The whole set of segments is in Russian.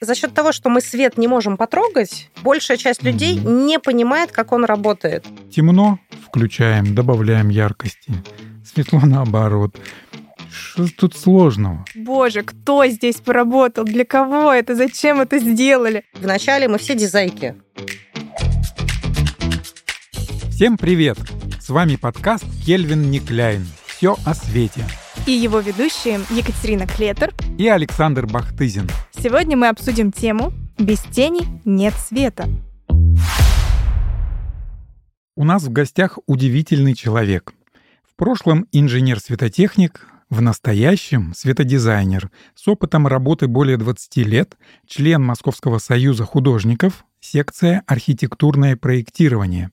За счет того, что мы свет не можем потрогать, большая часть людей не понимает, как он работает. Темно, включаем, добавляем яркости. Светло наоборот. Что тут сложного? Боже, кто здесь поработал? Для кого это? Зачем это сделали? Вначале мы все дизайки. Всем привет! С вами подкаст Кельвин Никляйн. Все о свете. И его ведущие Екатерина Клетер И Александр Бахтызин. Сегодня мы обсудим тему «Без тени нет света». У нас в гостях удивительный человек. В прошлом инженер-светотехник, в настоящем светодизайнер с опытом работы более 20 лет, член Московского союза художников, секция «Архитектурное проектирование»,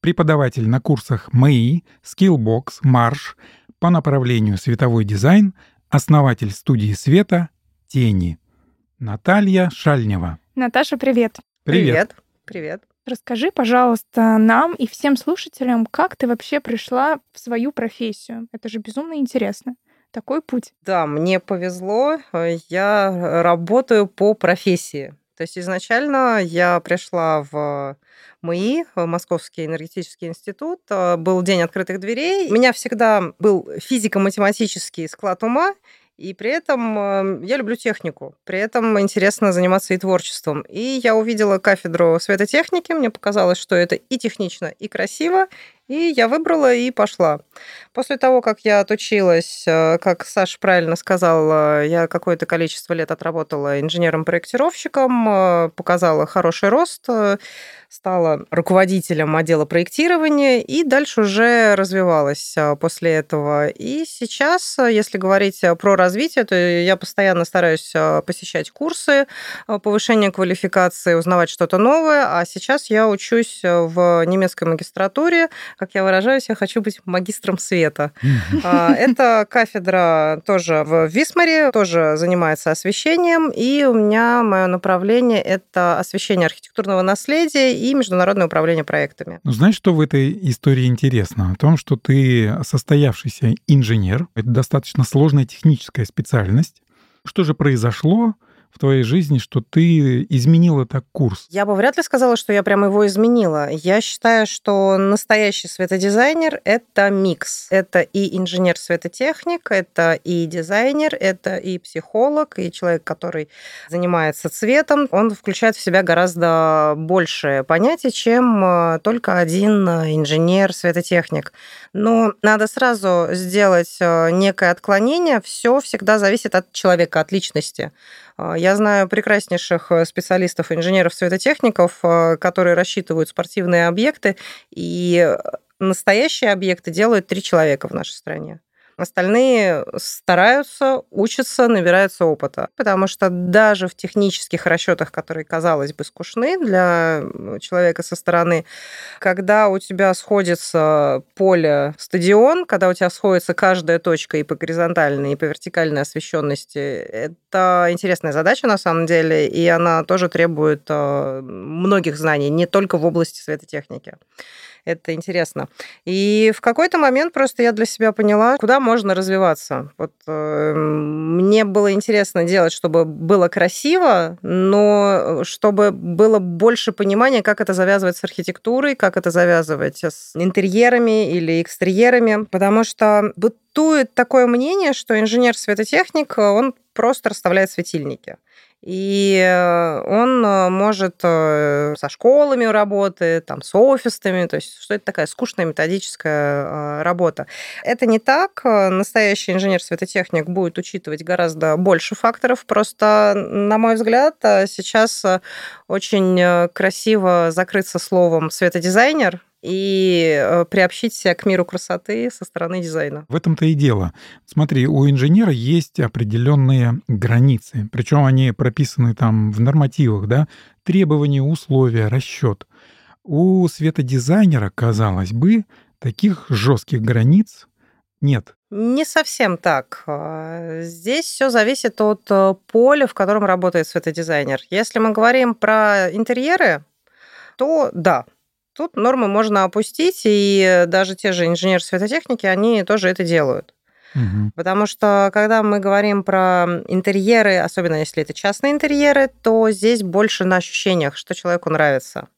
преподаватель на курсах МАИ, Skillbox, Марш по направлению световой дизайн, основатель студии света «Тени». Наталья Шальнева. Наташа, привет. Привет. Привет. Расскажи, пожалуйста, нам и всем слушателям, как ты вообще пришла в свою профессию. Это же безумно интересно. Такой путь. Да, мне повезло. Я работаю по профессии. То есть изначально я пришла в МАИ, Московский энергетический институт. Был день открытых дверей. У меня всегда был физико-математический склад ума, и при этом э, я люблю технику. При этом интересно заниматься и творчеством. И я увидела кафедру светотехники. Мне показалось, что это и технично, и красиво. И я выбрала и пошла. После того, как я отучилась, э, как Саша правильно сказал, я какое-то количество лет отработала инженером-проектировщиком, э, показала хороший рост, стала руководителем отдела проектирования и дальше уже развивалась после этого. И сейчас, если говорить про развитие, то я постоянно стараюсь посещать курсы повышения квалификации, узнавать что-то новое, а сейчас я учусь в немецкой магистратуре, как я выражаюсь, я хочу быть магистром света. Это кафедра тоже в Висмаре, тоже занимается освещением, и у меня мое направление – это освещение архитектурного наследия и международное управление проектами. Ну, знаешь, что в этой истории интересно? О том, что ты состоявшийся инженер, это достаточно сложная техническая специальность. Что же произошло, в твоей жизни, что ты изменила так курс? Я бы вряд ли сказала, что я прямо его изменила. Я считаю, что настоящий светодизайнер — это микс. Это и инженер-светотехник, это и дизайнер, это и психолог, и человек, который занимается цветом. Он включает в себя гораздо больше понятий, чем э, только один инженер-светотехник. Но надо сразу сделать э, некое отклонение. Все всегда зависит от человека, от личности. Я знаю прекраснейших э, специалистов, инженеров, светотехников, э, которые рассчитывают спортивные объекты, и настоящие объекты делают три человека в нашей стране. Остальные стараются, учатся, набираются опыта. Потому что даже в технических расчетах, которые, казалось бы, скучны для человека со стороны, когда у тебя сходится поле, стадион, когда у тебя сходится каждая точка и по горизонтальной, и по вертикальной освещенности, это интересная задача на самом деле, и она тоже требует э, многих знаний, не только в области светотехники. Это интересно. И в какой-то момент просто я для себя поняла, куда можно развиваться. Вот э, мне было интересно делать, чтобы было красиво, но чтобы было больше понимания, как это завязывать с архитектурой, как это завязывать с интерьерами или экстерьерами, потому что бытует такое мнение, что инженер-светотехник, он просто расставляет светильники. И э, он э, может э, со школами работать, там, с офисами, то есть что это такая скучная методическая работа. Это не так. Настоящий инженер-светотехник будет учитывать гораздо больше факторов. Просто, на мой взгляд, сейчас очень красиво закрыться словом светодизайнер, и э, приобщить себя к миру красоты со стороны дизайна. В этом-то и дело. Смотри, у инженера есть определенные границы, причем они прописаны там в нормативах, да, требования, условия, расчет. У светодизайнера, казалось бы, таких жестких границ нет. Не совсем так. А, здесь все зависит от э, поля, в котором работает светодизайнер. Если мы говорим про интерьеры, то да, Тут нормы можно опустить, и даже те же инженеры светотехники, они тоже это делают. Угу. Потому что когда мы говорим про интерьеры, особенно если это частные интерьеры, то здесь больше на ощущениях, что человеку нравится.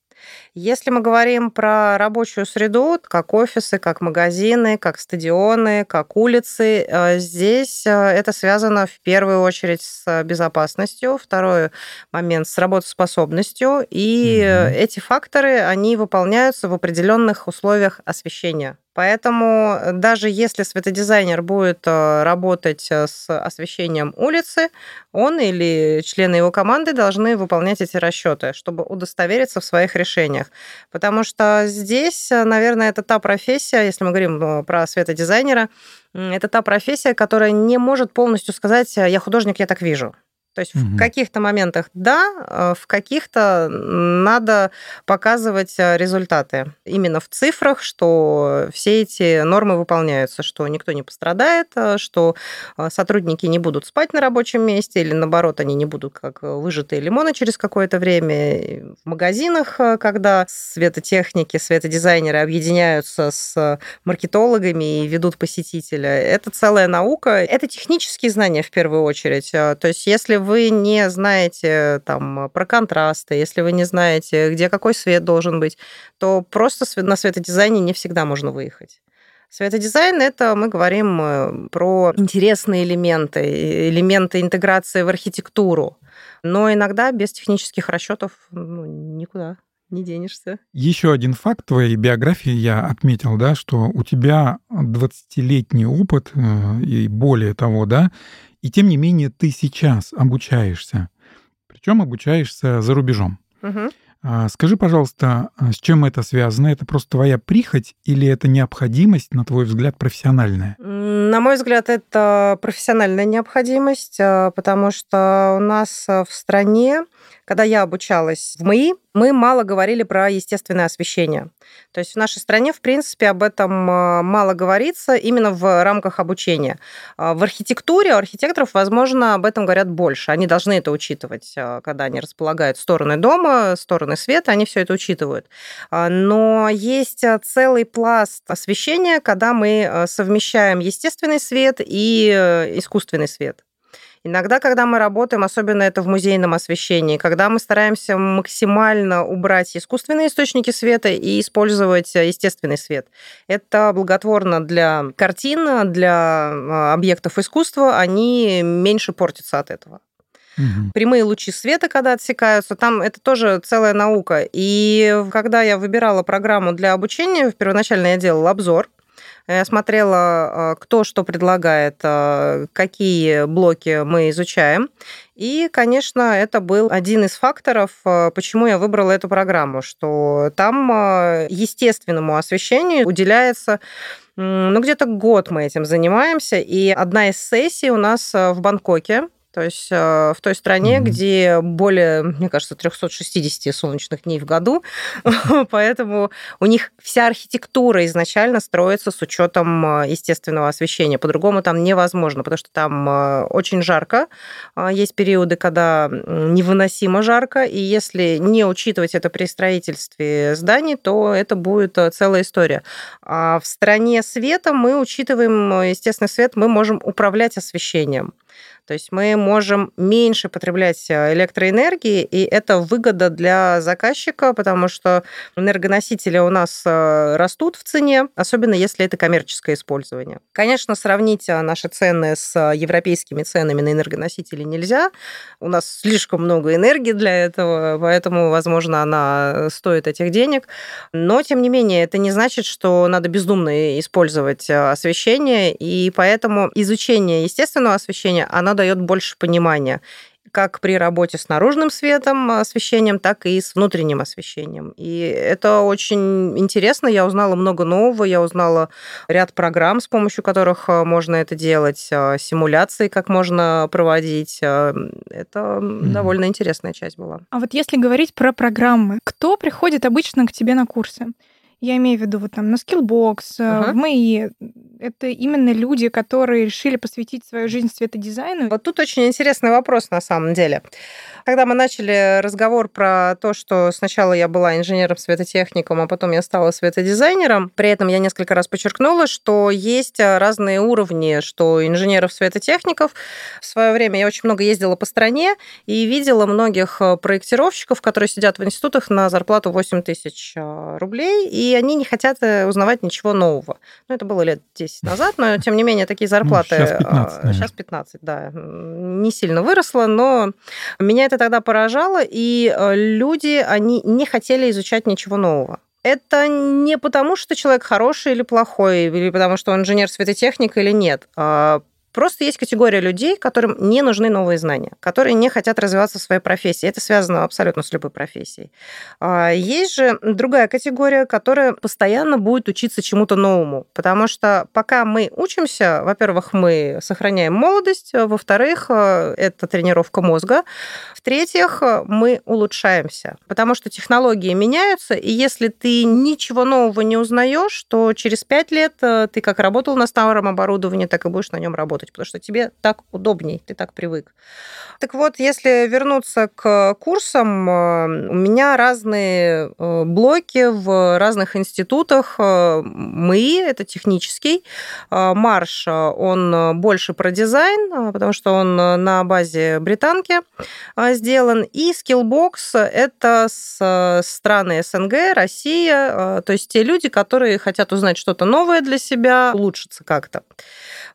Если мы говорим про рабочую среду, как офисы, как магазины, как стадионы, как улицы, э, здесь э, это связано в первую очередь с безопасностью, второй момент с работоспособностью, и угу. эти факторы, они выполняются в определенных условиях освещения. Поэтому э, даже если светодизайнер будет э, работать э, с освещением улицы, он или члены его команды должны выполнять эти расчеты, чтобы удостовериться в своих решениях. Потому что здесь, наверное, это та профессия, если мы говорим про светодизайнера, это та профессия, которая не может полностью сказать, я художник, я так вижу. То есть угу. в каких-то моментах да, а в каких-то надо показывать э, результаты. Именно в цифрах, что все эти нормы выполняются, что никто не пострадает, э, что сотрудники не будут спать на рабочем месте, или наоборот, они не будут как выжатые лимоны через какое-то время. В магазинах, когда светотехники, светодизайнеры объединяются с маркетологами и ведут посетителя, это целая наука. Это технические знания в первую очередь. То есть если вы не знаете там про контрасты, если вы не знаете, где какой свет должен быть, то просто на светодизайне не всегда можно выехать. Светодизайн – это мы говорим э, про интересные элементы, элементы интеграции в архитектуру. Но иногда без технических расчетов ну, никуда не денешься. Еще один факт твоей биографии я отметил, да, что у тебя 20-летний опыт э, и более того, да, и тем не менее ты сейчас обучаешься. Причем обучаешься за рубежом. Угу. Скажи, пожалуйста, а с чем это связано? Это просто твоя прихоть или это необходимость, на твой взгляд, профессиональная? На мой взгляд, это профессиональная необходимость, а, потому что у нас в стране когда я обучалась в МАИ, мы мало говорили про естественное освещение. То есть в нашей стране, в принципе, об этом а, мало говорится именно в рамках обучения. А, в архитектуре у архитекторов, возможно, об этом говорят больше. Они должны это учитывать, а, когда они располагают стороны дома, стороны света, они все это учитывают. Но есть целый пласт освещения, когда мы совмещаем естественный свет и э, искусственный свет. Иногда, когда мы работаем, особенно это в музейном освещении, когда мы стараемся максимально убрать искусственные источники света и использовать э, естественный свет. Это благотворно для картин, для а, объектов искусства, они меньше портятся от этого. Угу. Прямые лучи света, когда отсекаются, там это тоже целая наука. И когда я выбирала программу для обучения, первоначально я делала обзор я э, смотрела, а, кто что предлагает, а, какие блоки мы изучаем. И, конечно, это был один из факторов, почему я выбрала эту программу, что там естественному освещению уделяется ну, где-то год мы этим занимаемся, и одна из сессий у нас в Бангкоке, то есть э, в той стране, mm-hmm. где более, мне кажется, 360 солнечных дней в году, поэтому у них вся архитектура изначально строится с учетом э, естественного освещения. По-другому там невозможно, потому что там э, очень жарко. Есть периоды, когда невыносимо жарко, и если не учитывать это при строительстве зданий, то это будет целая история. А в стране света мы учитываем естественный свет, мы можем управлять освещением. То есть мы можем меньше потреблять э, электроэнергии, и это выгода для заказчика, потому что энергоносители у нас э, растут в цене, особенно если это коммерческое использование. Конечно, сравнить э, наши цены с европейскими ценами на энергоносители нельзя. У нас слишком много энергии для этого, поэтому, возможно, она стоит этих денег. Но, тем не менее, это не значит, что надо бездумно использовать освещение, и поэтому изучение естественного освещения, оно оно дает больше понимания как при работе с наружным светом, освещением, так и с внутренним освещением. И это очень интересно. Я узнала много нового. Я узнала ряд программ, с помощью которых э, можно это делать, э, симуляции, как можно проводить. Это mm. довольно интересная часть была. А вот если говорить про программы, кто приходит обычно к тебе на курсы? Я имею в виду вот там на Skillbox, uh-huh. в МАИ. Это именно люди, которые решили посвятить свою жизнь светодизайну. Вот тут очень интересный вопрос на самом деле. Когда мы начали разговор про то, что сначала я была инженером-светотехником, а потом я стала светодизайнером, при этом я несколько раз подчеркнула, что есть разные уровни, что инженеров-светотехников. В свое время я очень много ездила по стране и видела многих проектировщиков, которые сидят в институтах на зарплату 8 тысяч а, рублей, и они не хотят э, узнавать ничего нового. Ну, это было лет 10 назад, но, тем не менее, такие зарплаты... Ну, сейчас 15, Сейчас 15, да. Не сильно выросло, но меня это тогда поражало, и э, люди, они не хотели изучать ничего нового. Это не потому, что человек хороший или плохой, или потому, что он инженер светотехника или нет. А Просто есть категория людей, которым не нужны новые знания, которые не хотят развиваться в своей профессии. Это связано абсолютно с любой профессией. А, есть же другая категория, которая постоянно будет учиться чему-то новому, потому что пока мы учимся, во-первых, мы сохраняем молодость, во-вторых, э, это тренировка мозга, в-третьих, мы улучшаемся, потому что технологии меняются, и если ты ничего нового не узнаешь, то через пять лет ты как работал на старом оборудовании, так и будешь на нем работать работать, потому что тебе так удобней, ты так привык. Так вот, если вернуться к курсам, э, у меня разные э, блоки в разных институтах. Э, МИИ – это технический. Марш, он больше про дизайн, потому что он на базе британки сделан. И Skillbox – это с страны СНГ, Россия, то есть те люди, которые хотят узнать что-то новое для себя, улучшиться как-то.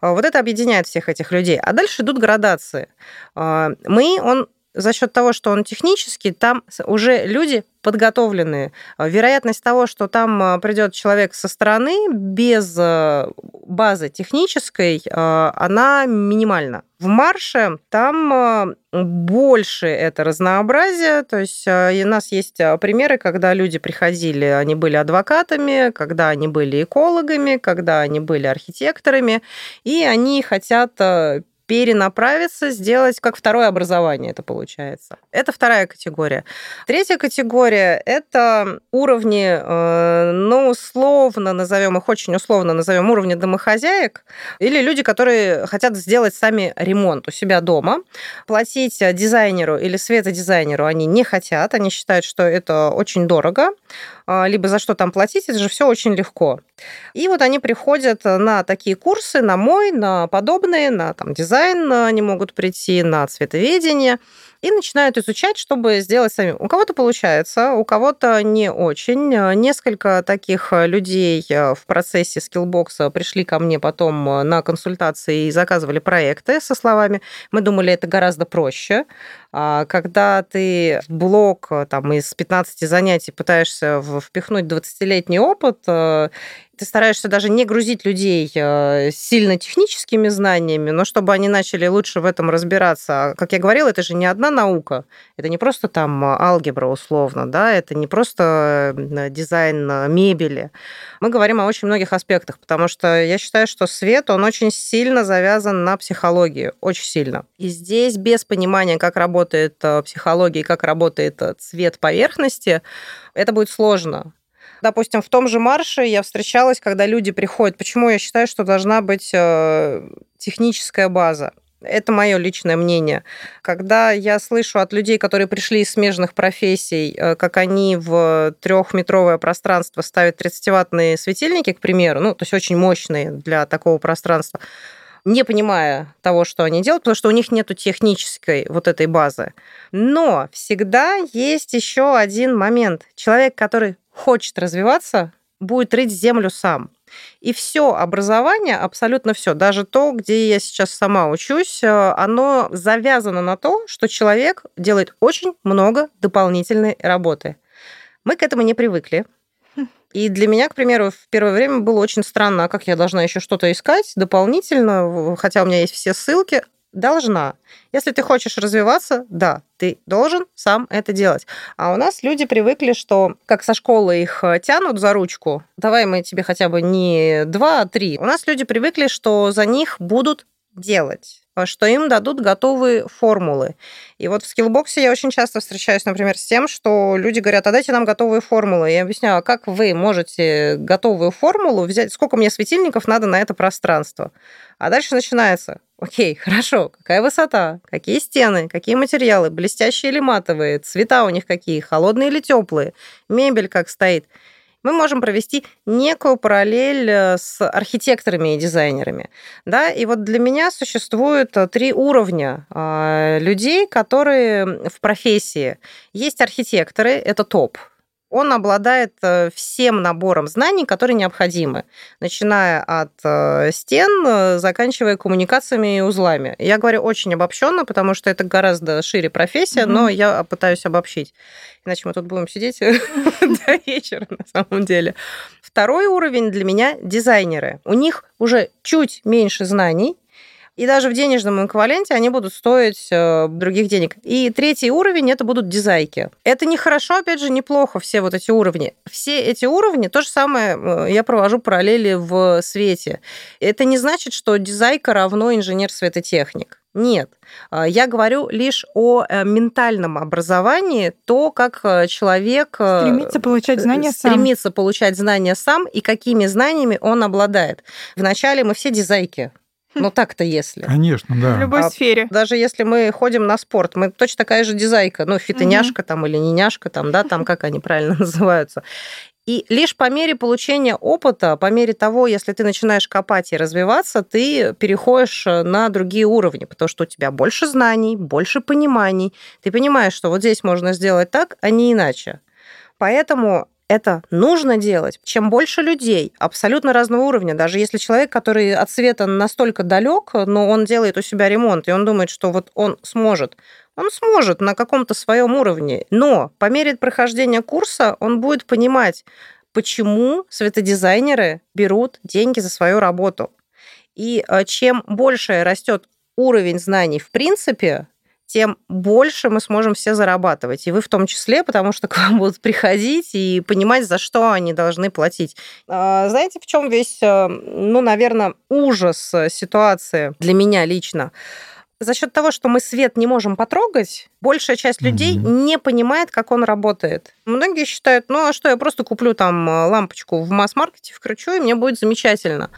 Вот это объединяет всех этих людей. А дальше идут градации. А, мы, он за счет того, что он технический, там уже люди подготовленные. Вероятность того, что там а, придет человек со стороны без а, базы технической, она минимальна. В марше там больше это разнообразие, то есть у нас есть примеры, когда люди приходили, они были адвокатами, когда они были экологами, когда они были архитекторами, и они хотят перенаправиться, сделать как второе образование это получается. Это вторая категория. Третья категория – это уровни, э, ну, условно назовем их, очень условно назовем уровни домохозяек, или люди, которые хотят сделать сами ремонт у себя дома. Платить дизайнеру или светодизайнеру они не хотят, они считают, что это очень дорого. А, либо за что там платить, это же все очень легко. И вот они приходят на такие курсы, на мой, на подобные, на там, дизайн они могут прийти, на цветоведение – и начинают изучать, чтобы сделать сами. У кого-то получается, у кого-то не очень. Несколько таких людей э, в процессе скиллбокса пришли ко мне потом э, на консультации и заказывали проекты со словами «Мы думали, это гораздо проще». А когда ты блок э, там, из 15 занятий пытаешься впихнуть 20-летний опыт, ты стараешься даже не грузить людей э, сильно техническими знаниями, но чтобы они начали лучше в этом разбираться. Как я говорила, это же не одна наука. Это не просто там алгебра условно, да, это не просто э, дизайн э, мебели. Мы говорим о очень многих аспектах, потому что я считаю, что свет, он очень сильно завязан на психологии, очень сильно. И здесь без понимания, как работает психология и как работает цвет поверхности, это будет сложно. Допустим, в том же марше я встречалась, когда люди приходят. Почему я считаю, что должна быть э, техническая база? Это мое личное мнение. Когда я слышу от людей, которые пришли из смежных профессий, э, как они в трехметровое пространство ставят 30-ваттные светильники, к примеру, ну, то есть очень мощные для такого пространства, не понимая того, что они делают, потому что у них нет технической вот этой базы. Но всегда есть еще один момент. Человек, который хочет развиваться, будет рыть землю сам. И все образование, абсолютно все, даже то, где я сейчас сама учусь, э, оно завязано на то, что человек делает очень много дополнительной работы. Мы к этому не привыкли. И для меня, к примеру, в первое время было очень странно, а как я должна еще что-то искать дополнительно, хотя у меня есть все ссылки, должна. Если ты хочешь развиваться, да, ты должен сам это делать. А у нас люди привыкли, что как со школы их э, тянут за ручку, давай мы тебе хотя бы не два, а три. У нас люди привыкли, что за них будут делать что им дадут готовые формулы. И вот в скиллбоксе я очень часто встречаюсь, например, с тем, что люди говорят, а дайте нам готовые формулы. Я объясняю, а как вы можете готовую формулу взять, сколько мне светильников надо на это пространство? А дальше начинается, окей, хорошо, какая высота, какие стены, какие материалы, блестящие или матовые, цвета у них какие, холодные или теплые, мебель как стоит – мы можем провести некую параллель э, с архитекторами и дизайнерами. Да? И вот для меня существует э, три уровня а, людей, которые в профессии. Есть архитекторы, это топ, он обладает э, всем набором знаний, которые необходимы, начиная от э, стен, э, заканчивая коммуникациями и узлами. Я говорю очень обобщенно, потому что это гораздо шире профессия, mm-hmm. но я пытаюсь обобщить. Иначе мы тут будем сидеть до вечера на самом деле. Второй уровень для меня дизайнеры. У них уже чуть меньше знаний, и даже в денежном эквиваленте они будут стоить э, других денег. И третий уровень это будут дизайки. Это не хорошо, опять же, неплохо все вот эти уровни. Все эти уровни, то же самое э, я провожу параллели в свете. Это не значит, что дизайка равно инженер светотехник. Нет, э, я говорю лишь о ментальном образовании, то, как человек стремится получать знания сам. Стремится получать знания сам и какими знаниями он обладает. Вначале мы все дизайки. Ну так-то если. Конечно, да. В любой а сфере. Даже если мы ходим на спорт, мы точно такая же дизайка, ну, фитоняшка угу. там или не няшка там, да, там как они правильно называются. И лишь по мере получения опыта, по мере того, если ты начинаешь копать и развиваться, ты переходишь на другие уровни, потому что у тебя больше знаний, больше пониманий. Ты понимаешь, что вот здесь можно сделать так, а не иначе. Поэтому это нужно делать. Чем больше людей абсолютно разного уровня, даже если человек, который от света настолько далек, но он делает у себя ремонт, и он думает, что вот он сможет, он сможет на каком-то своем уровне, но по мере прохождения курса он будет понимать, почему светодизайнеры берут деньги за свою работу. И э, чем больше растет уровень знаний в принципе, тем больше мы сможем все зарабатывать. И вы в том числе, потому что к вам будут приходить и понимать, за что они должны платить. А, знаете, в чем весь, э, ну, наверное, ужас ситуации для меня лично? За счет того, что мы свет не можем потрогать, большая часть людей mm-hmm. не понимает, как он работает. Многие считают, ну а что, я просто куплю там э, лампочку в масс-маркете, вкручу, и мне будет замечательно.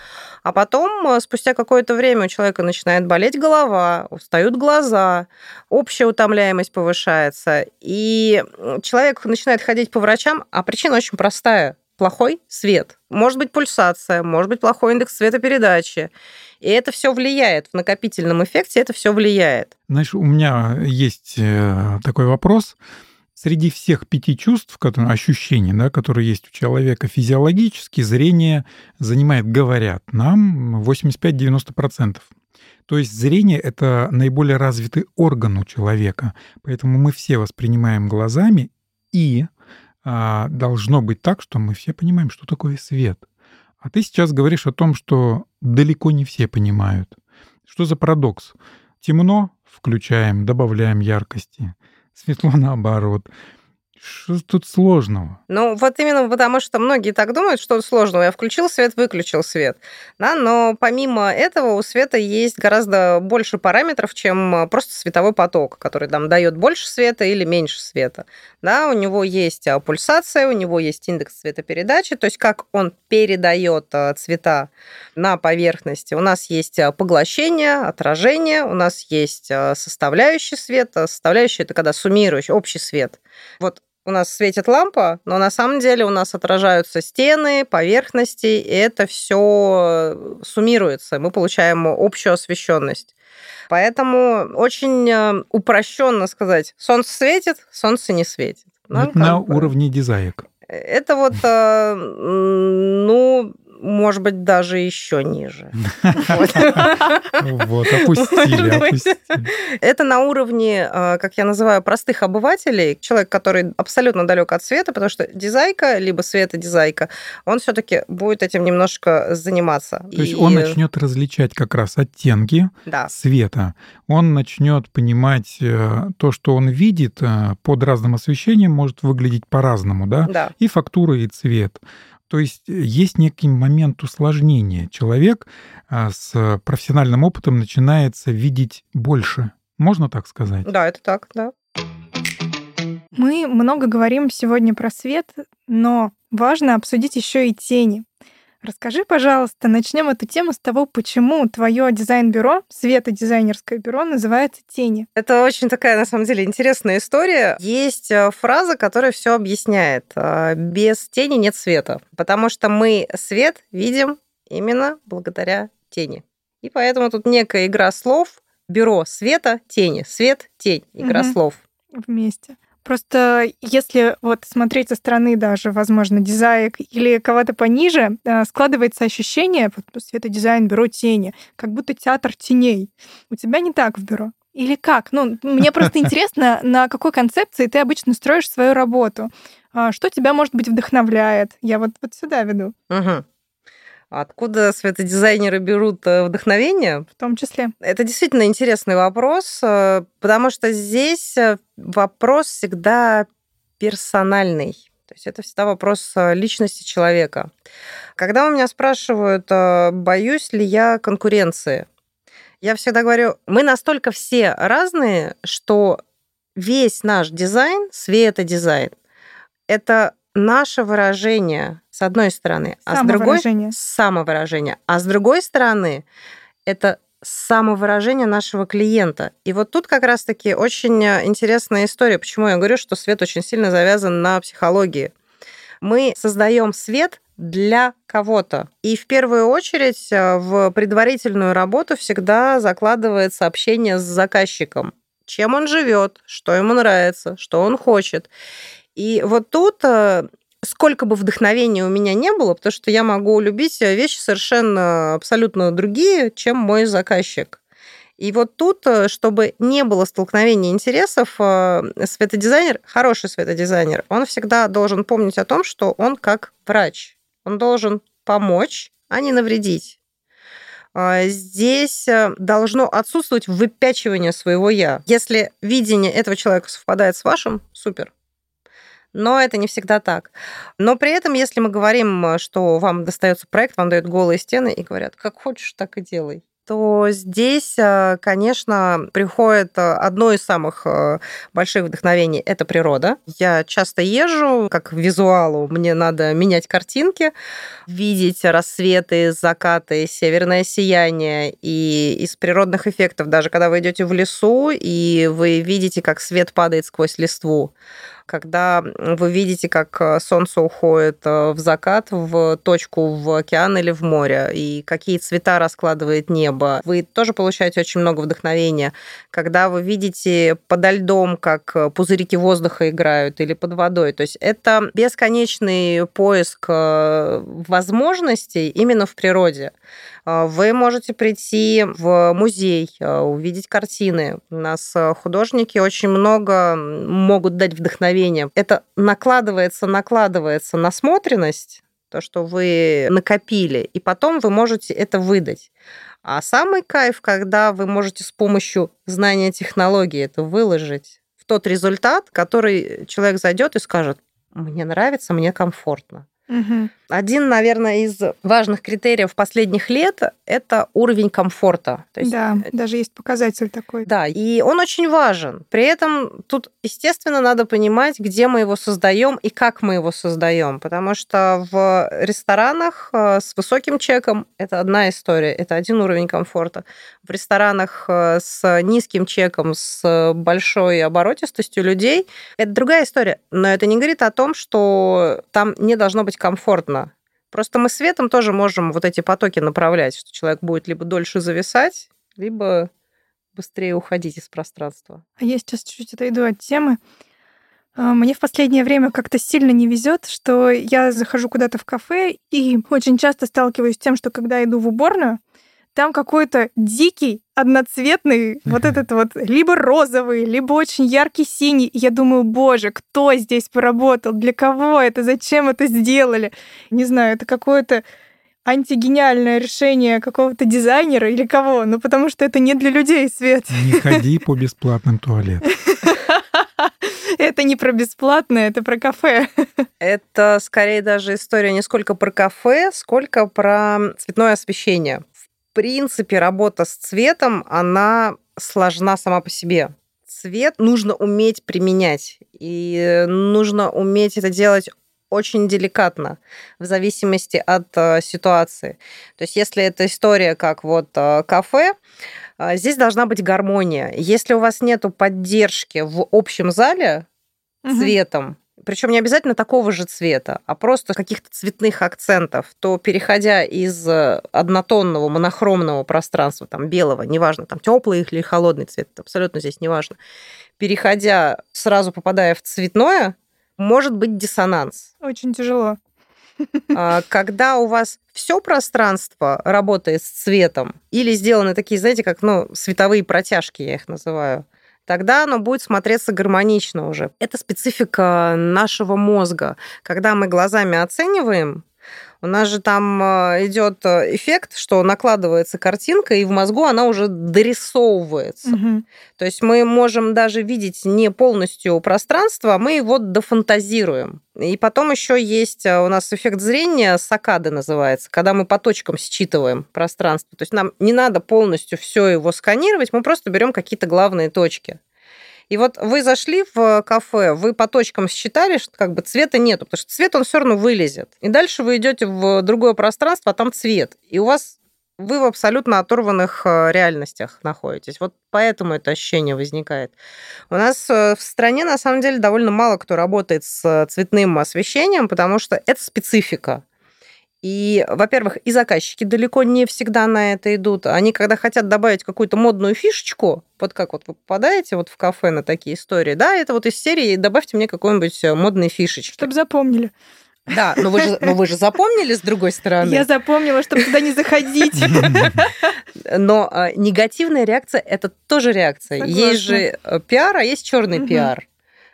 А потом, э, спустя какое-то время у человека начинает болеть голова, устают глаза, общая утомляемость повышается, и человек начинает ходить по врачам, а причина очень простая плохой свет. Может быть пульсация, может быть плохой индекс цветопередачи. И это все влияет. В накопительном эффекте это все влияет. Знаешь, у меня есть э, такой вопрос. Среди всех пяти чувств, которые, ощущений, да, которые есть у человека физиологически, зрение занимает, говорят нам, 85-90%. То есть зрение — это наиболее развитый орган у человека. Поэтому мы все воспринимаем глазами и а, должно быть так, что мы все понимаем, что такое свет. А ты сейчас говоришь о том, что далеко не все понимают. Что за парадокс? Темно — включаем, добавляем яркости. Светло наоборот. Что тут сложного? Ну, вот именно потому, что многие так думают, что сложного. Я включил свет, выключил свет. Да, но помимо этого у света есть гораздо больше параметров, чем просто световой поток, который там дает больше света или меньше света. Да, у него есть а, пульсация, у него есть индекс цветопередачи, то есть как он передает а, цвета на поверхности. У нас есть а, поглощение, отражение, у нас есть составляющий света. Составляющий – это когда суммируешь общий свет. Вот у нас светит лампа, но на самом деле у нас отражаются стены, поверхности, и это все суммируется. Мы получаем общую освещенность. Поэтому очень э, упрощенно сказать, солнце светит, солнце не светит. Ну, на бы... уровне дизаек. Это вот, э, ну, может быть, даже еще ниже. Вот, опустили, опустили. Это на уровне, а, как я называю, простых обывателей, человек, который абсолютно далек от света, потому что дизайка, либо светодизайка, он все-таки будет этим немножко заниматься. То есть он начнет различать как раз оттенки света. Он начнет понимать э, то, что он видит э, под разным освещением, может выглядеть по-разному, да? Да. И фактура, и цвет То есть есть некий момент усложнения. Человек а, с профессиональным опытом начинается видеть больше. Можно так сказать? Да, это так, да. Мы много говорим сегодня про свет, но важно обсудить еще и тени. Расскажи, пожалуйста, начнем эту тему с того, почему твое дизайн-бюро, светодизайнерское бюро, называется «Тени». Это очень такая, на самом деле, интересная история. Есть э, фраза, которая все объясняет. Э, Без тени нет света, потому что мы свет видим именно благодаря тени. И поэтому тут некая игра слов, бюро света, тени, свет, тень, игра угу. слов. Вместе. Просто если вот смотреть со стороны даже, возможно, дизайк или кого-то пониже, э, складывается ощущение, вот светодизайн, бюро тени, как будто театр теней. У тебя не так в бюро. Или как? Ну, мне просто интересно, на какой концепции ты обычно строишь свою работу. А что тебя, может быть, вдохновляет? Я вот, вот сюда веду. Угу. Откуда светодизайнеры берут э, вдохновение? В том числе. Это действительно интересный вопрос, э, потому что здесь э, вопрос всегда персональный. То есть это всегда вопрос личности человека. Когда у меня спрашивают, боюсь ли я конкуренции, я всегда говорю, мы настолько все разные, что весь наш дизайн, светодизайн, это наше выражение, с одной стороны, а с другой самовыражение, а с другой стороны, это самовыражение нашего клиента. И вот тут как раз-таки очень интересная история, почему я говорю, что свет очень сильно завязан на психологии. Мы создаем свет для кого-то. И в первую очередь э, в предварительную работу всегда закладывается общение с заказчиком. Чем он живет, что ему нравится, что он хочет. И вот тут э, сколько бы вдохновения у меня не было, потому что я могу любить вещи совершенно абсолютно другие, чем мой заказчик. И вот тут, э, чтобы не было столкновения интересов, э, светодизайнер, хороший светодизайнер, он всегда должен помнить о том, что он как врач. Он должен помочь, а не навредить. А здесь должно отсутствовать выпячивание своего я. Если видение этого человека совпадает с вашим, супер но это не всегда так. Но при этом, если мы говорим, что вам достается проект, вам дают голые стены и говорят, как хочешь, так и делай то здесь, э, конечно, приходит э, одно из самых э, больших вдохновений – это природа. Я часто езжу, как визуалу, мне надо менять картинки, видеть рассветы, закаты, северное сияние. И из природных эффектов, даже когда вы идете в лесу, и вы видите, как свет падает сквозь листву, когда вы видите, как э, солнце уходит э, в закат, в точку в океан или в море, и какие цвета раскладывает небо. Вы тоже получаете очень много вдохновения. Когда вы видите подо льдом, как э, пузырики воздуха играют, или под водой. То есть это бесконечный поиск возможностей именно в природе. А, вы можете прийти в музей, а, увидеть картины. У нас а, художники очень много могут дать вдохновение. Это накладывается, накладывается насмотренность, то, что вы накопили, и потом вы можете это выдать. А самый кайф, когда вы можете с помощью знания технологии это выложить в тот результат, который человек зайдет и скажет, мне нравится, мне комфортно. Угу. Один, наверное, из важных критериев последних лет – это уровень комфорта. То есть, да, даже есть показатель такой. Да, и он очень важен. При этом тут, естественно, надо понимать, где мы его создаем и как мы его создаем, потому что в ресторанах э, с высоким чеком это одна история, это один уровень комфорта. В ресторанах э, с низким чеком, с большой оборотистостью людей это другая история. Но это не говорит о том, что там не должно быть комфортно. Просто мы светом тоже можем вот эти потоки направлять, что человек будет либо дольше зависать, либо быстрее уходить из пространства. А я сейчас чуть-чуть отойду от темы. А, мне в последнее время как-то сильно не везет, что я захожу куда-то в кафе и очень часто сталкиваюсь с тем, что когда иду в уборную, там какой-то дикий, одноцветный, вот этот вот либо розовый, либо очень яркий синий. И я думаю, боже, кто здесь поработал? Для кого это? Зачем это сделали? Не знаю, это какое-то антигениальное решение какого-то дизайнера или кого, ну потому что это не для людей, Свет. Не ходи по бесплатным туалетам. Это не про бесплатное, это про кафе. Это скорее даже история не сколько про кафе, сколько про цветное освещение. В принципе, работа с цветом, она сложна сама по себе. Цвет нужно уметь применять, и нужно уметь это делать очень деликатно в зависимости от э, ситуации. То есть если это история как вот э, кафе, э, здесь должна быть гармония. Если у вас нет поддержки в общем зале угу. цветом, причем не обязательно такого же цвета, а просто каких-то цветных акцентов, то переходя из однотонного монохромного пространства, там белого, неважно, там теплый или холодный цвет, абсолютно здесь неважно, переходя, сразу попадая в цветное, может быть диссонанс. Очень тяжело. А, когда у вас все пространство работает с цветом или сделаны такие, знаете, как ну, световые протяжки, я их называю, тогда оно будет смотреться гармонично уже. Это специфика нашего мозга. Когда мы глазами оцениваем, у нас же там э, идет э, эффект, что накладывается картинка, и в мозгу она уже дорисовывается. Угу. То есть мы можем даже видеть не полностью пространство, а мы его дофантазируем. И потом еще есть э, у нас эффект зрения, сакады называется, когда мы по точкам считываем пространство. То есть нам не надо полностью все его сканировать, мы просто берем какие-то главные точки. И вот вы зашли в кафе, вы по точкам считали, что как бы цвета нету, потому что цвет он все равно вылезет. И дальше вы идете в другое пространство, а там цвет. И у вас вы в абсолютно оторванных э, реальностях находитесь. Вот поэтому это ощущение возникает. У нас э, в стране, на самом деле, довольно мало кто работает с цветным освещением, потому что это специфика. И, во-первых, и заказчики далеко не всегда на это идут. Они, когда хотят добавить какую-то модную фишечку, вот как вот вы попадаете вот в кафе на такие истории, да, это вот из серии «добавьте мне какой-нибудь э, модной фишечки». Чтобы запомнили. Да, но вы, же, но вы же запомнили с другой стороны. Я запомнила, чтобы туда не заходить. Но а, негативная реакция это тоже реакция. Согласна. Есть же э, пиар, а есть черный пиар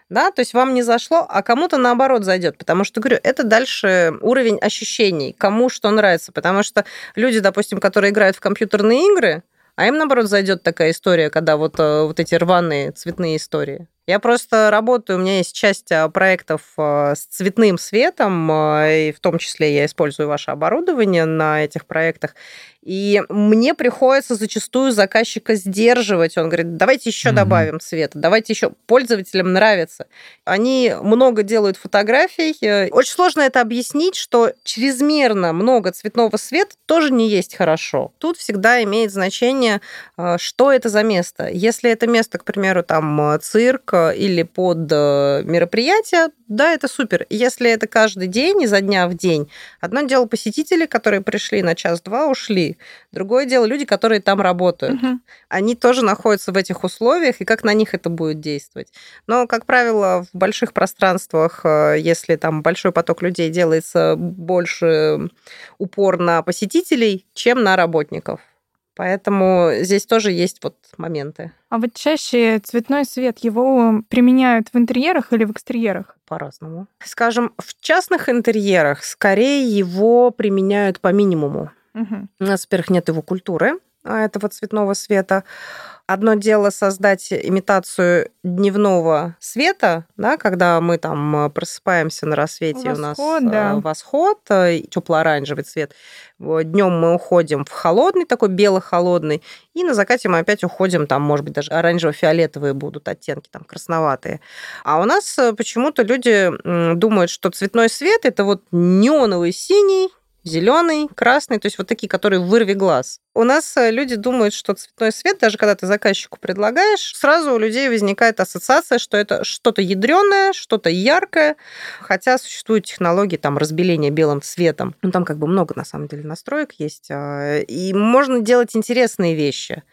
да, то есть вам не зашло, а кому-то наоборот зайдет, потому что, говорю, это дальше уровень ощущений, кому что нравится, потому что люди, допустим, которые играют в компьютерные игры, а им, наоборот, зайдет такая история, когда вот, э, вот эти рваные цветные истории. Я просто работаю, у меня есть часть а, проектов а, с цветным светом, а, и в том числе я использую ваше оборудование на этих проектах. И мне приходится зачастую заказчика сдерживать. Он говорит, давайте еще mm-hmm. добавим цвета, давайте еще. Пользователям нравится. Они много делают фотографий. Очень сложно это объяснить, что чрезмерно много цветного света тоже не есть хорошо. Тут всегда имеет значение, что это за место. Если это место, к примеру, там цирк, или под э, мероприятие, да, это супер. Если это каждый день, изо дня в день, одно дело посетители, которые пришли на час-два, ушли. Другое дело люди, которые там работают. Угу. Они тоже находятся в этих условиях, и как на них это будет действовать. Но, как правило, в больших пространствах, э, если там большой поток людей делается больше упор на посетителей, чем на работников. Поэтому здесь тоже есть вот моменты. А вот чаще цветной свет его применяют в интерьерах или в экстерьерах? По-разному. Скажем, в частных интерьерах скорее его применяют по минимуму. Угу. У нас, во-первых, нет его культуры а, этого цветного света. Одно дело создать имитацию дневного света, да, когда мы там э, просыпаемся на рассвете, восход, у нас э, да. восход, э, тепло-оранжевый цвет. Днем мы уходим в холодный, такой бело-холодный, и на закате мы опять уходим, там, может быть, даже оранжево-фиолетовые будут оттенки, там, красноватые. А у нас почему-то люди думают, что цветной свет это вот неоновый синий, зеленый, красный, то есть вот такие, которые вырви глаз. У нас э, люди думают, что цветной свет, даже когда ты заказчику предлагаешь, сразу у людей возникает ассоциация, что это что-то ядреное, что-то яркое, хотя существуют технологии там разбеления белым цветом. Ну, там как бы много, на самом деле, настроек есть, а, и можно делать интересные вещи.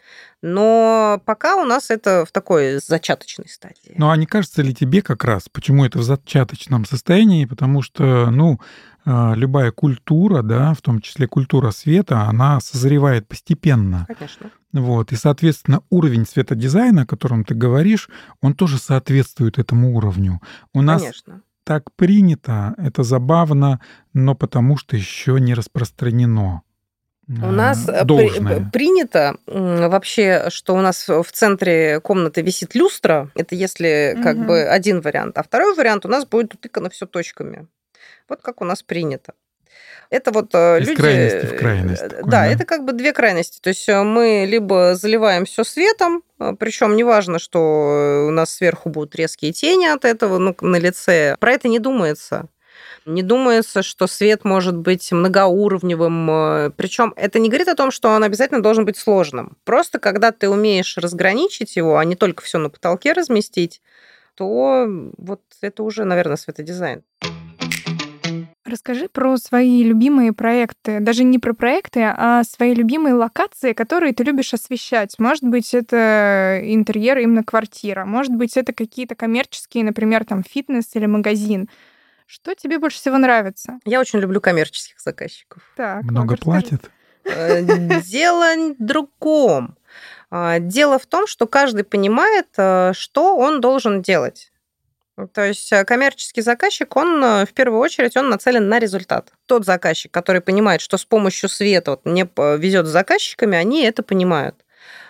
Но пока у нас это в такой зачаточной стадии. Ну, а не кажется ли тебе как раз, почему это в зачаточном состоянии? Потому что, ну, любая культура, да, в том числе культура света, она созревает постепенно. Конечно. Вот, и, соответственно, уровень светодизайна, о котором ты говоришь, он тоже соответствует этому уровню. У нас Конечно. так принято, это забавно, но потому что еще не распространено. У нас э, должное. принято вообще, что у нас в центре комнаты висит люстра. Это если как угу. бы один вариант. А второй вариант у нас будет утыкано все точками. Вот как у нас принято. Это вот э, Из люди... крайности в крайность. Такой, да, да, это как бы две крайности. То есть мы либо заливаем все светом, причем неважно, что у нас сверху будут резкие тени от этого ну, на лице. Про это не думается. Не думается, что свет может быть многоуровневым. Э, Причем это не говорит о том, что он обязательно должен быть сложным. Просто когда ты умеешь разграничить его, а не только все на потолке разместить, то вот это уже, наверное, светодизайн. Расскажи про свои любимые проекты. Даже не про проекты, а свои любимые локации, которые ты любишь освещать. Может быть, это интерьер именно квартира. Может быть, это какие-то коммерческие, например, там фитнес или магазин. Что тебе больше всего нравится? Я очень люблю коммерческих заказчиков. Так, Много платят? Э, дело в другом. А, дело в том, что каждый понимает, э, что он должен делать. То есть э, коммерческий заказчик, он в первую очередь он нацелен на результат. Тот заказчик, который понимает, что с помощью света вот, мне везет с заказчиками, они это понимают.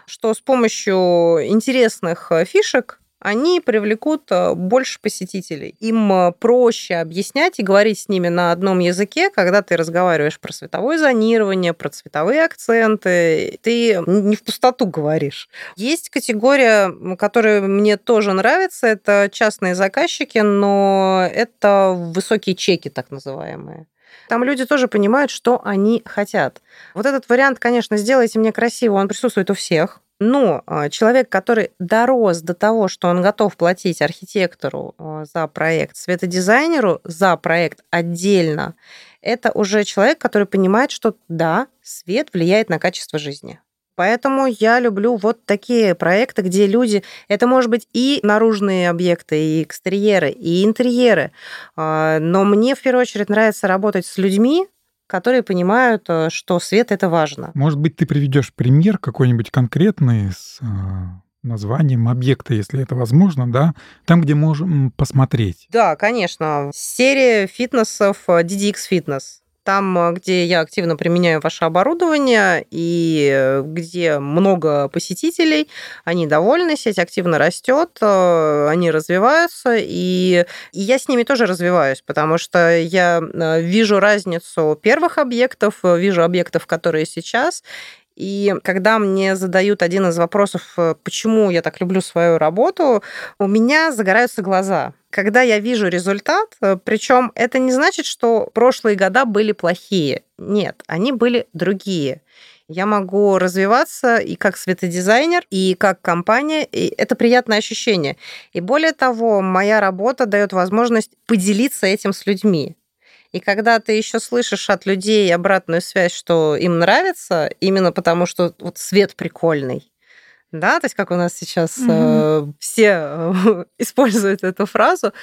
Что с помощью интересных фишек они привлекут э, больше посетителей. Им э, проще объяснять и говорить с ними на одном языке, когда ты разговариваешь про световое зонирование, про цветовые акценты. Ты не в пустоту говоришь. Есть категория, которая мне тоже нравится, это частные заказчики, но это высокие чеки, так называемые. Там люди тоже понимают, что они хотят. Вот этот вариант, конечно, сделайте мне красиво, он присутствует у всех. Но а, человек, который дорос до того, что он готов платить архитектору а, за проект, светодизайнеру за проект отдельно, это уже человек, который понимает, что да, свет влияет на качество жизни. Поэтому я люблю вот такие проекты, где люди... Это может быть и наружные объекты, и экстерьеры, и интерьеры. А, но мне в первую очередь нравится работать с людьми, которые понимают, э, что свет это важно. Может быть, ты приведешь пример какой-нибудь конкретный с э, названием объекта, если это возможно, да, там, где можем посмотреть. Да, конечно. Серия фитнесов э, DDX Fitness. Там, э, где я активно применяю ваше оборудование и э, где много посетителей, они довольны, сеть активно растет, э, они развиваются, и, и я с ними тоже развиваюсь, потому что я вижу разницу первых объектов, вижу объектов, которые сейчас, и когда мне задают один из вопросов, почему я так люблю свою работу, у меня загораются глаза когда я вижу результат, э, причем это не значит, что прошлые года были плохие. Нет, они были другие. Я могу развиваться и как светодизайнер, и как компания, и это приятное ощущение. И более того, моя работа дает возможность поделиться этим с людьми. И когда ты еще слышишь от людей обратную связь, что им нравится, именно потому что вот свет прикольный, да, то есть как у нас сейчас угу. э, все э, используют эту фразу,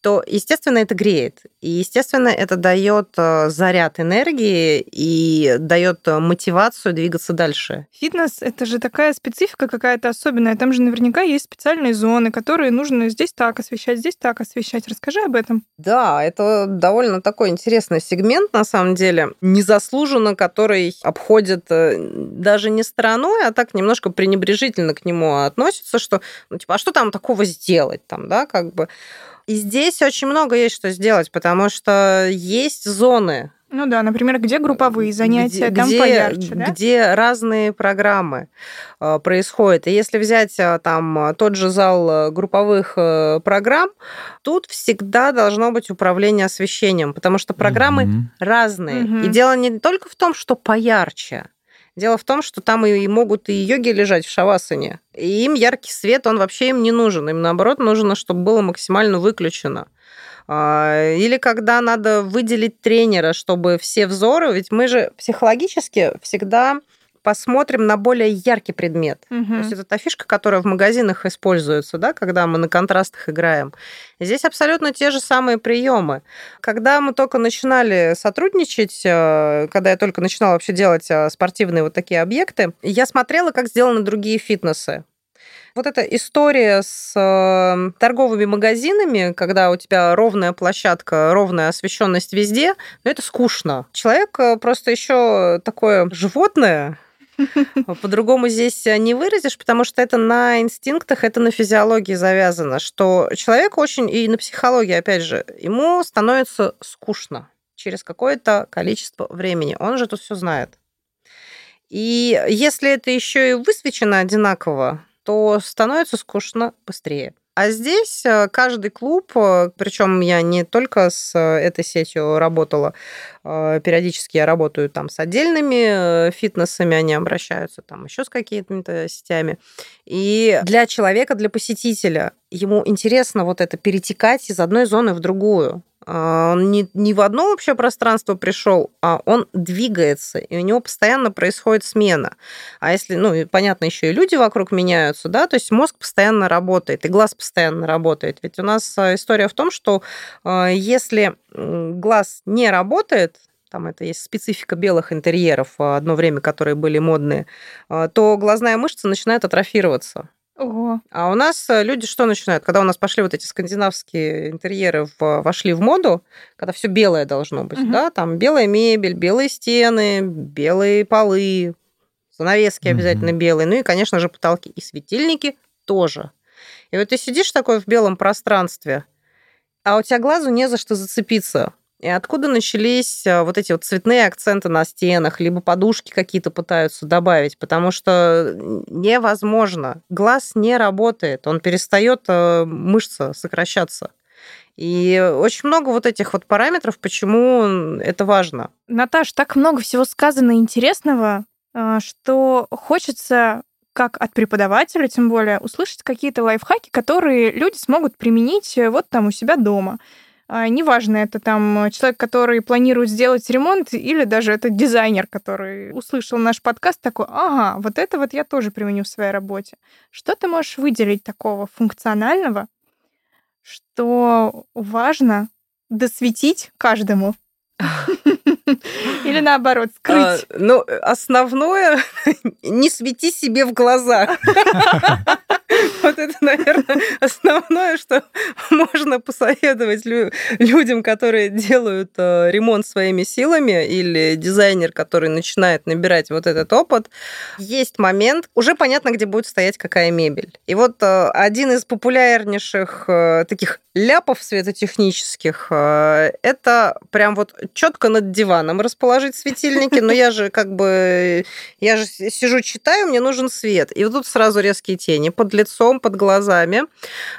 то, естественно, это греет. И, естественно, это дает э, заряд энергии и дает э, мотивацию двигаться дальше. Фитнес — это же такая специфика какая-то особенная. Там же наверняка есть специальные зоны, которые нужно здесь так освещать, здесь так освещать. Расскажи об этом. Да, это довольно такой интересный сегмент, на самом деле, незаслуженно, который обходит э, даже не стороной, а так немножко пренебрежительно к нему относится, что, ну, типа, а что там такого сделать там, да, как бы. И здесь очень много есть что сделать, потому что есть зоны, ну да, например, где групповые занятия, где, там где, поярче, да? Где разные программы э, происходят. И если взять э, там тот же зал э, групповых программ, тут всегда должно быть управление освещением, потому что программы mm-hmm. разные. Mm-hmm. И дело не только в том, что поярче, Дело в том, что там и могут и йоги лежать в шавасане. И им яркий свет, он вообще им не нужен. Им, наоборот, нужно, чтобы было максимально выключено. А, или когда надо выделить тренера, чтобы все взоры, ведь мы же психологически всегда посмотрим на более яркий предмет. Угу. То есть это та фишка, которая в магазинах используется, да, когда мы на контрастах играем. Здесь абсолютно те же самые приемы. Когда мы только начинали сотрудничать, э, когда я только начинала вообще делать э, спортивные вот такие объекты, я смотрела, как сделаны другие фитнесы. Вот эта история с э, торговыми магазинами, когда у тебя ровная площадка, ровная освещенность везде, ну это скучно. Человек просто еще такое животное, по-другому здесь не выразишь, потому что это на инстинктах, это на физиологии завязано, что человек очень, и на психологии, опять же, ему становится скучно через какое-то количество времени. Он же тут все знает. И если это еще и высвечено одинаково, то становится скучно быстрее. А здесь э, каждый клуб, э, причем я не только с э, этой сетью работала, периодически я работаю там с отдельными фитнесами, они обращаются там еще с какими-то сетями. И для человека, для посетителя, ему интересно вот это перетекать из одной зоны в другую. А, он не, не в одно общее пространство пришел, а он двигается, и у него постоянно происходит смена. А если, ну, и понятно, еще и люди вокруг меняются, да, то есть мозг постоянно работает, и глаз постоянно работает. Ведь у нас а, история в том, что а, если глаз не работает, там это есть специфика белых интерьеров, одно время, которые были модные, то глазная мышца начинает атрофироваться. Ого. А у нас э, люди что начинают? Когда у нас пошли вот эти скандинавские интерьеры в, вошли в моду, когда все белое должно быть, угу. да, там белая мебель, белые стены, белые полы, занавески угу. обязательно белые, ну и, конечно же, потолки и светильники тоже. И вот ты сидишь такой в белом пространстве, а у тебя глазу не за что зацепиться. И откуда начались э, вот эти вот цветные акценты на стенах, либо подушки какие-то пытаются добавить, потому что невозможно. Глаз не работает, он перестает э, мышца сокращаться. И очень много вот этих вот параметров, почему это важно. Наташ, так много всего сказано интересного, э, что хочется как от преподавателя, тем более, услышать какие-то лайфхаки, которые люди смогут применить вот там у себя дома. А, неважно, это там человек, который планирует сделать ремонт, или даже это дизайнер, который услышал наш подкаст, такой, ага, вот это вот я тоже применю в своей работе. Что ты можешь выделить такого функционального, что важно досветить каждому? Или наоборот, скрыть? А, ну, основное, не свети себе в глаза. Наверное, основное, что можно посоветовать людям, которые делают э, ремонт своими силами, или дизайнер, который начинает набирать вот этот опыт. Есть момент, уже понятно, где будет стоять какая мебель. И вот э, один из популярнейших э, таких ляпов светотехнических, это прям вот четко над диваном расположить светильники, но я же как бы, я же сижу, читаю, мне нужен свет. И вот тут сразу резкие тени под лицом, под глазами.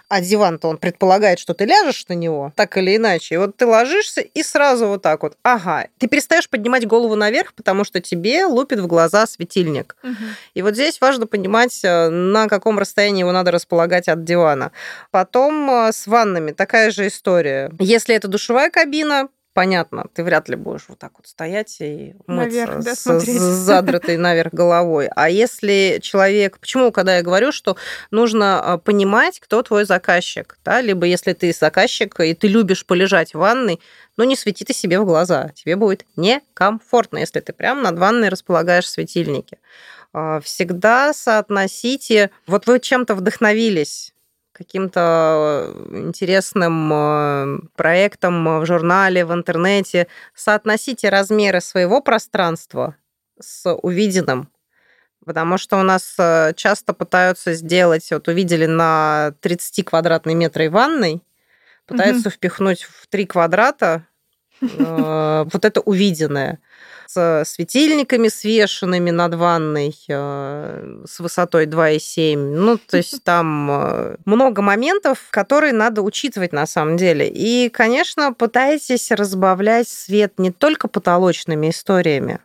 А диван-то он предполагает, что ты ляжешь на него, так или иначе. И вот ты ложишься и сразу вот так вот. Ага. Ты перестаешь поднимать голову наверх, потому что тебе лупит в глаза светильник. Угу. И вот здесь важно понимать, э, на каком расстоянии его надо располагать от дивана. Потом э, с ваннами такая же история. Если это душевая кабина, понятно, ты вряд ли будешь вот так вот стоять и мыться наверх, да, с, с задратой наверх головой. А если человек... Почему, когда я говорю, что нужно а, понимать, кто твой заказчик, да, либо если ты заказчик, и ты любишь полежать в ванной, ну, не свети ты себе в глаза. Тебе будет некомфортно, если ты прямо над ванной располагаешь светильники. А, всегда соотносите... Вот вы чем-то вдохновились, каким-то э, интересным э, проектом в журнале, в интернете, соотносите размеры своего пространства с увиденным. Потому что у нас э, часто пытаются сделать, вот увидели на 30 квадратной метрой ванной, пытаются угу. впихнуть в 3 квадрата вот это увиденное с светильниками свешенными над ванной э, с высотой 2,7. Ну, то есть там э, много моментов, которые надо учитывать на самом деле. И, конечно, пытайтесь разбавлять свет не только потолочными историями,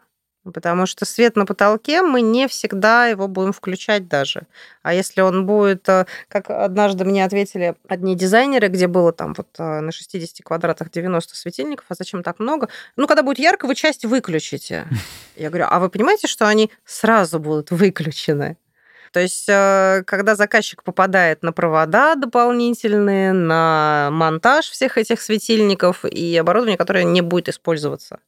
Потому что свет на потолке, мы не всегда его будем включать даже. А если он будет, э, как однажды мне ответили одни дизайнеры, где было там вот э, на 60 квадратах 90 светильников, а зачем так много? Ну, когда будет ярко, вы часть выключите. Я говорю, а вы понимаете, что они сразу будут выключены? То есть, э, когда заказчик попадает на провода дополнительные, на монтаж всех этих светильников и оборудование, которое не будет использоваться.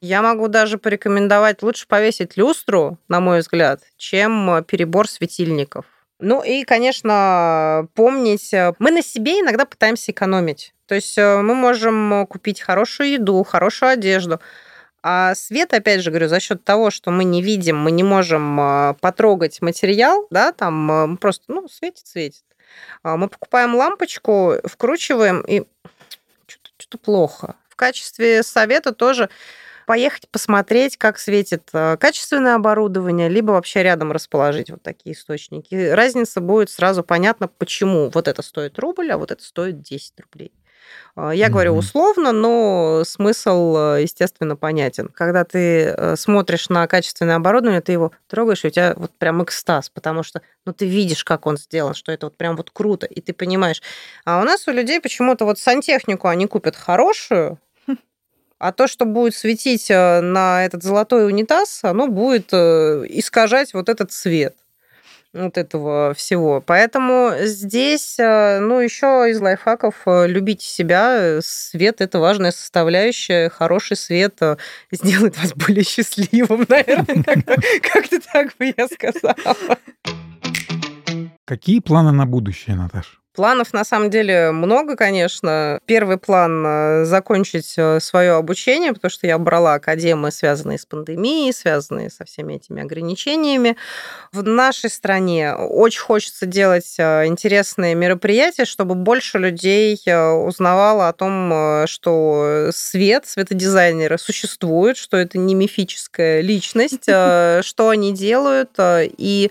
Я могу даже порекомендовать лучше повесить люстру, на мой взгляд, чем перебор светильников. Ну и, конечно, помнить, э, мы на себе иногда пытаемся экономить. То есть э, мы можем купить хорошую еду, хорошую одежду, а свет, опять же, говорю, за счет того, что мы не видим, мы не можем э, потрогать материал, да, там просто, ну, светит, светит. А мы покупаем лампочку, вкручиваем, и что-то плохо. В качестве совета тоже поехать посмотреть, как светит э, качественное оборудование, либо вообще рядом расположить вот такие источники. Разница будет сразу понятна, почему вот это стоит рубль, а вот это стоит 10 рублей. Э, я mm-hmm. говорю условно, но смысл, э, естественно, понятен. Когда ты смотришь на качественное оборудование, ты его трогаешь, и у тебя вот прям экстаз, потому что ну, ты видишь, как он сделан, что это вот прям вот круто, и ты понимаешь. А у нас у людей почему-то вот сантехнику они купят хорошую, а то, что будет светить э, на этот золотой унитаз, оно будет э, искажать вот этот цвет вот этого всего. Поэтому здесь, э, ну, еще из лайфхаков любите себя. Свет – это важная составляющая. Хороший свет сделает вас более счастливым, наверное. Как-то так бы я сказала. Какие планы на будущее, Наташа? Планов на самом деле много, конечно. Первый план э, закончить э, свое обучение, потому что я брала академии, связанные с пандемией, связанные со всеми этими ограничениями. В нашей стране очень хочется делать э, интересные мероприятия, чтобы больше людей узнавало о том, что свет, светодизайнеры существуют, что это не мифическая личность, что они делают, и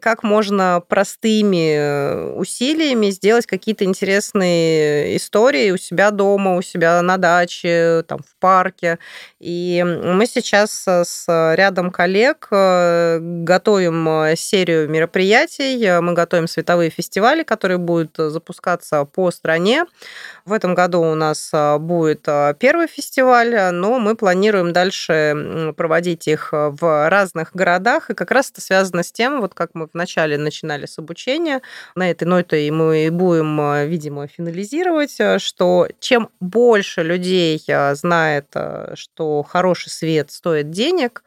как можно простыми усилиями сделать какие-то интересные истории у себя дома, у себя на даче, там, в парке. И мы сейчас с рядом коллег э, готовим э, серию мероприятий. Мы готовим световые фестивали, которые будут запускаться по стране. В этом году у нас э, будет первый фестиваль, но мы планируем дальше проводить их в разных городах. И как раз это связано с тем, вот как мы вначале начинали с обучения, на этой ноте мы будем, э, видимо, финализировать, э, что чем больше людей э, знает, что хороший свет стоит денег,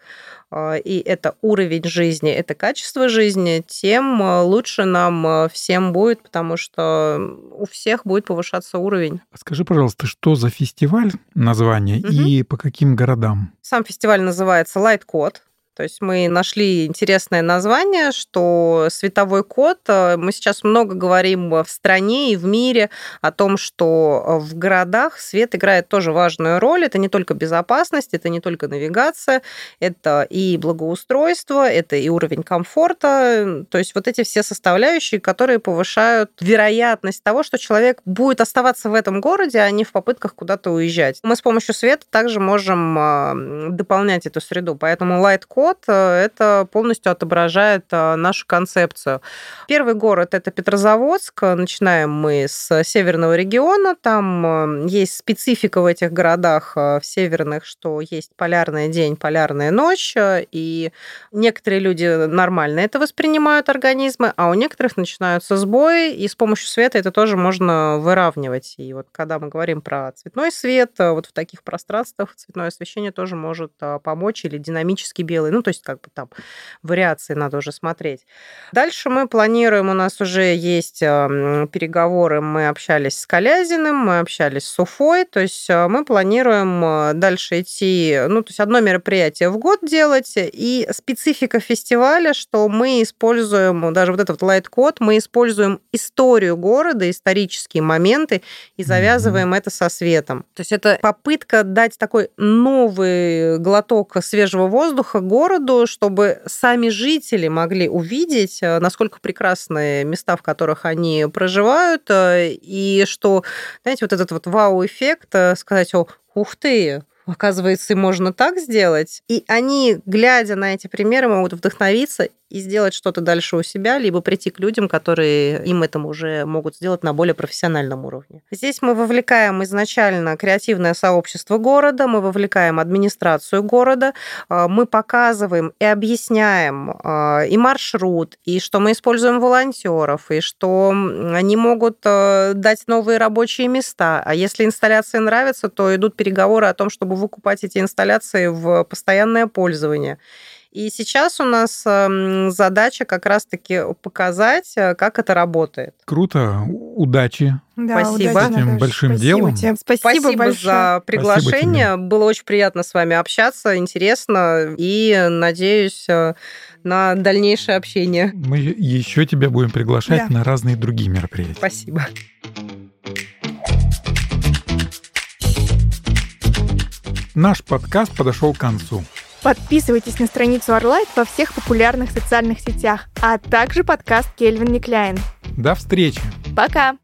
и это уровень жизни, это качество жизни, тем лучше нам всем будет, потому что у всех будет повышаться уровень. Скажи, пожалуйста, что за фестиваль, название угу. и по каким городам? Сам фестиваль называется Light Code. То есть мы нашли интересное название, что световой код, э, мы сейчас много говорим в стране и в мире о том, что э, в городах свет играет тоже важную роль. Это не только безопасность, это не только навигация, это и благоустройство, это и уровень комфорта. То есть вот эти все составляющие, которые повышают вероятность того, что человек будет оставаться в этом городе, а не в попытках куда-то уезжать. Мы с помощью света также можем а, дополнять эту среду. Поэтому Light Год, э, это полностью отображает э, нашу концепцию. Первый город – это Петрозаводск. Начинаем мы с северного региона. Там э, есть специфика в этих городах в северных, что есть полярный день, полярная ночь, и некоторые люди нормально это воспринимают организмы, а у некоторых начинаются сбои, и с помощью света это тоже можно выравнивать. И вот когда мы говорим про цветной свет, вот в таких пространствах цветное освещение тоже может помочь, или динамический белый, ну, то есть как бы там вариации надо уже смотреть. Дальше мы планируем, у нас уже есть переговоры, мы общались с Колязиным, мы общались с Уфой, то есть э, мы планируем э, дальше идти, ну, то есть одно мероприятие в год делать, и специфика фестиваля, что мы используем, даже вот этот лайт-код, мы используем историю города, исторические моменты и завязываем mm-hmm. это со светом. То есть это попытка дать такой новый глоток свежего воздуха городу, городу, чтобы сами жители могли увидеть, э, насколько прекрасные места, в которых они проживают, э, и что, знаете, вот этот вот вау-эффект, э, сказать, о, ух ты, оказывается, можно так сделать. И они, глядя на эти примеры, могут вдохновиться и сделать что-то дальше у себя, либо прийти к людям, которые им это уже могут сделать на более профессиональном уровне. Здесь мы вовлекаем изначально креативное сообщество города, мы вовлекаем администрацию города, а, мы показываем и объясняем а, и маршрут, и что мы используем волонтеров, и что они могут а, дать новые рабочие места. А если инсталляции нравятся, то идут переговоры о том, чтобы выкупать эти инсталляции в постоянное пользование. И сейчас у нас эм, задача как раз-таки показать, э, как это работает. Круто. Удачи. Да, Спасибо. удачи, этим большим Спасибо делом. тебе. Спасибо, Спасибо большое. за приглашение. тебе. Было очень приятно с вами общаться, интересно. И надеюсь э, на дальнейшее общение. Мы еще тебя будем приглашать Да. на разные другие мероприятия. Спасибо. Наш подкаст подошел к концу. Подписывайтесь на страницу Орлайт во всех популярных социальных сетях, а также подкаст Кельвин Никляйн. До встречи! Пока!